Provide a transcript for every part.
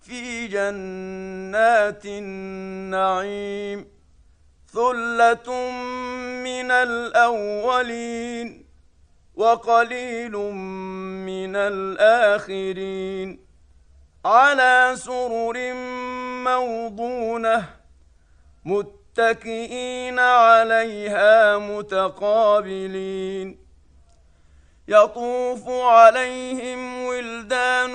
في جنات النعيم ثلة من الأولين وقليل من الآخرين على سرر موضونة متكئين عليها متقابلين يطوف عليهم ولدان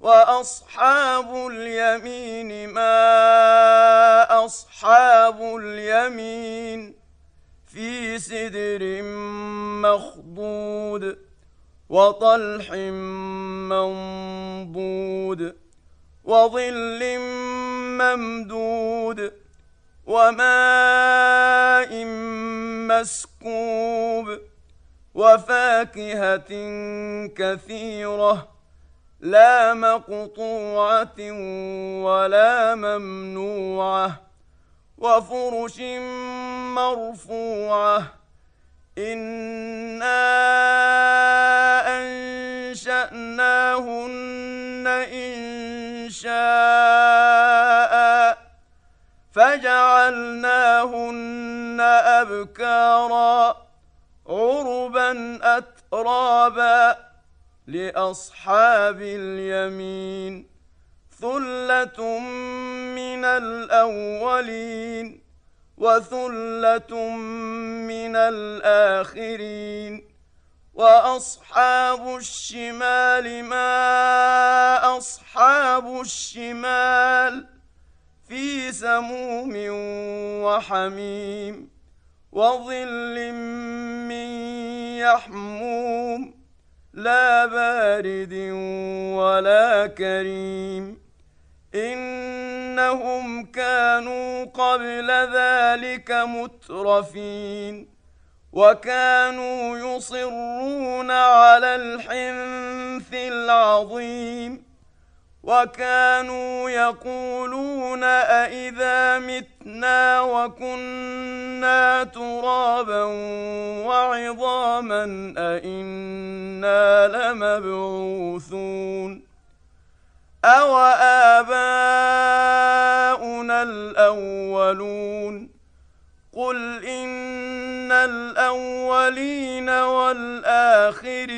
وأصحاب اليمين ما أصحاب اليمين في سدر مخضود وطلح منضود وظل ممدود وماء مسكوب وفاكهة كثيرة لا مقطوعة ولا ممنوعة وفرش مرفوعة. إنا أنشأناهن إن شاء فجعلناهن أبكارا عربا أترابا. لأصحاب اليمين ثلة من الأولين وثلة من الآخرين وأصحاب الشمال ما أصحاب الشمال في سموم وحميم وظل من يحموم لا بارد ولا كريم. إنهم كانوا قبل ذلك مترفين. وكانوا يصرون على الحنث العظيم. وكانوا يقولون أإذا متنا وكنا ترابا وعظاما أإنا لمبعوثون أو آباؤنا الأولون قل إن الأولين والآخرين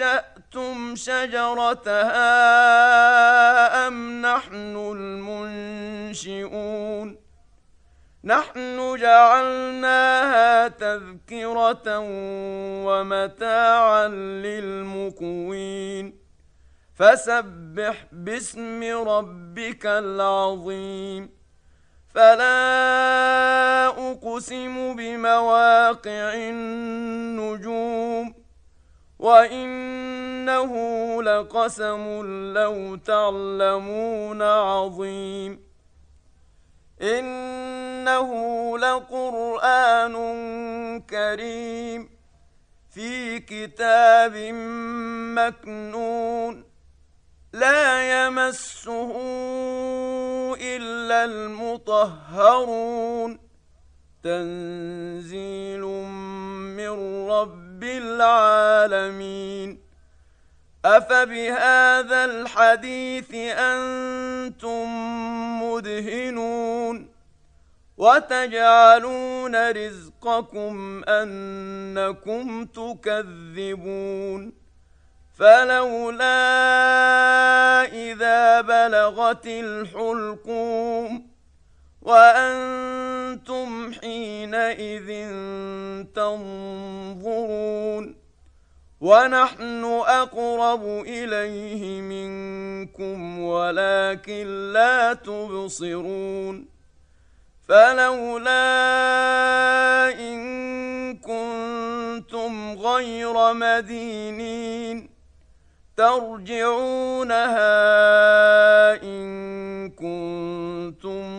انشاتم شجرتها ام نحن المنشئون نحن جعلناها تذكره ومتاعا للمقوين فسبح باسم ربك العظيم فلا اقسم بمواقع النجوم وانه لقسم لو تعلمون عظيم انه لقران كريم في كتاب مكنون لا يمسه الا المطهرون تنزيل من رب العالمين أفبهذا الحديث أنتم مدهنون وتجعلون رزقكم أنكم تكذبون فلولا إذا بلغت الحلقوم وأنتم حينئذ تنظرون ونحن أقرب إليه منكم ولكن لا تبصرون فلولا إن كنتم غير مدينين ترجعونها إن كنتم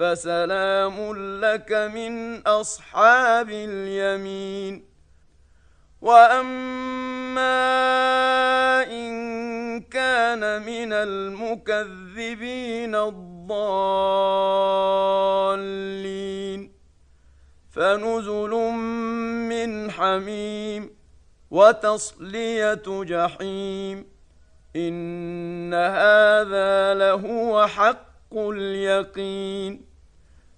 فسلام لك من أصحاب اليمين. وأما إن كان من المكذبين الضالين. فنزل من حميم وتصلية جحيم. إن هذا لهو حق اليقين.